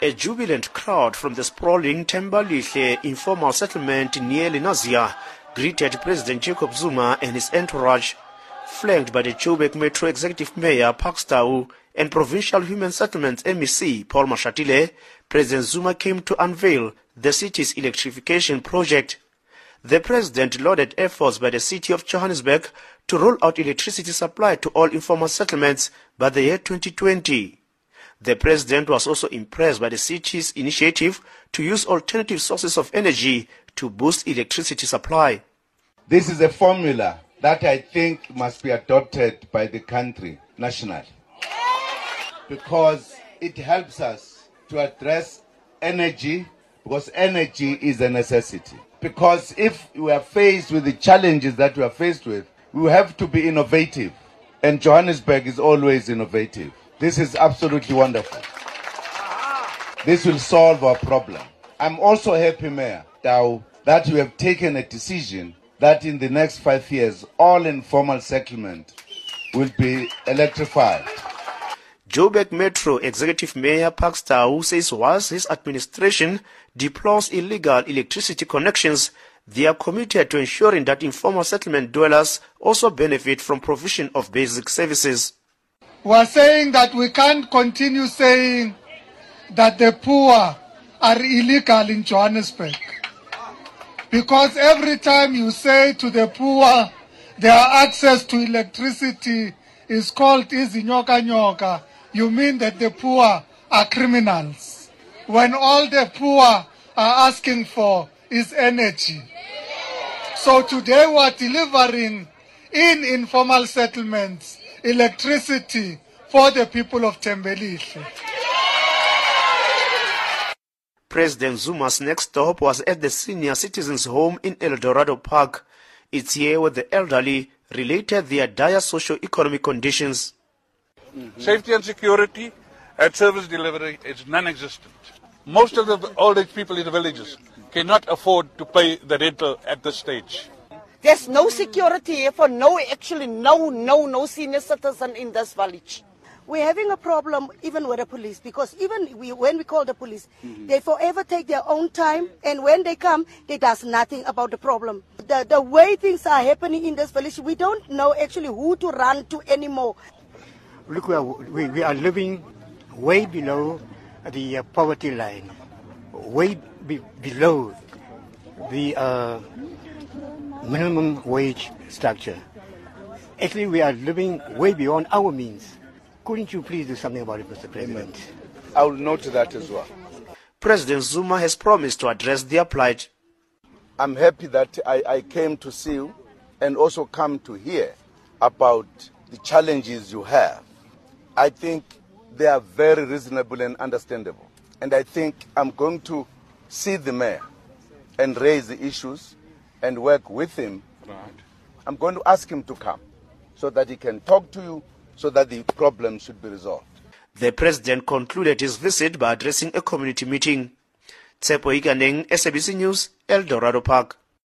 A jubilant crowd from the sprawling Thembelihle informal settlement near Lenasia greeted President Jacob Zuma and his entourage, flanked by the Joburg Metro Executive Mayor Parks Tau and Provincial Human Settlements MEC Paul Mashatile. President Zuma came to unveil the city's electrification project. The president lauded efforts by the city of Johannesburg to roll out electricity supply to all informal settlements by the year 2020. The president was also impressed by the city's initiative to use alternative sources of energy to boost electricity supply. This is a formula that I think must be adopted by the country nationally because it helps us to address energy because energy is a necessity. Because if we are faced with the challenges that we are faced with, we have to be innovative. And Johannesburg is always innovative. This is absolutely wonderful. This will solve our problem. I'm also happy, Mayor Tau, that you have taken a decision that in the next five years, all informal settlement will be electrified. Joburg Metro Executive Mayor Parks Tau says whilst his administration deplores illegal electricity connections, they are committed to ensuring that informal settlement dwellers also benefit from provision of basic services. We are saying that we can't continue saying that the poor are illegal in Johannesburg. Because every time you say to the poor their access to electricity is called izinyoka nyoka, you mean that the poor are criminals. When all the poor are asking for is energy. So today we are delivering in informal settlements electricity for the people of Thembelihle. President Zuma's next stop was at the senior citizens home in El Dorado Park. It's here where the elderly related their dire socio-economic conditions. Safety and security and service delivery is non-existent. Most of the old age people in the villages cannot afford to pay the rental at this stage. There's no security here for no, actually, no, no, no senior citizen in this village. We're having a problem even with the police because even we, when we call the police, mm-hmm. they forever take their own time, and when they come, they does nothing about the problem. The, the way things are happening in this village, we don't know actually who to run to anymore. Look, we are, we, we are living way below the uh, poverty line, way be, below the uh, minimum wage structure. Actually, we are living way beyond our means. Couldn't you please do something about it, Mr. President? I will note that as well. President Zuma has promised to address the plight. I'm happy that I, I came to see you and also come to hear about the challenges you have. I think they are very reasonable and understandable. And I think I'm going to see the mayor and raise the issues and work with him. Right. I'm going to ask him to come so that he can talk to you so that the problem should be resolved. The president concluded his visit by addressing a community meeting. Tshepo Ikaneng, SABC News, El Dorado Park.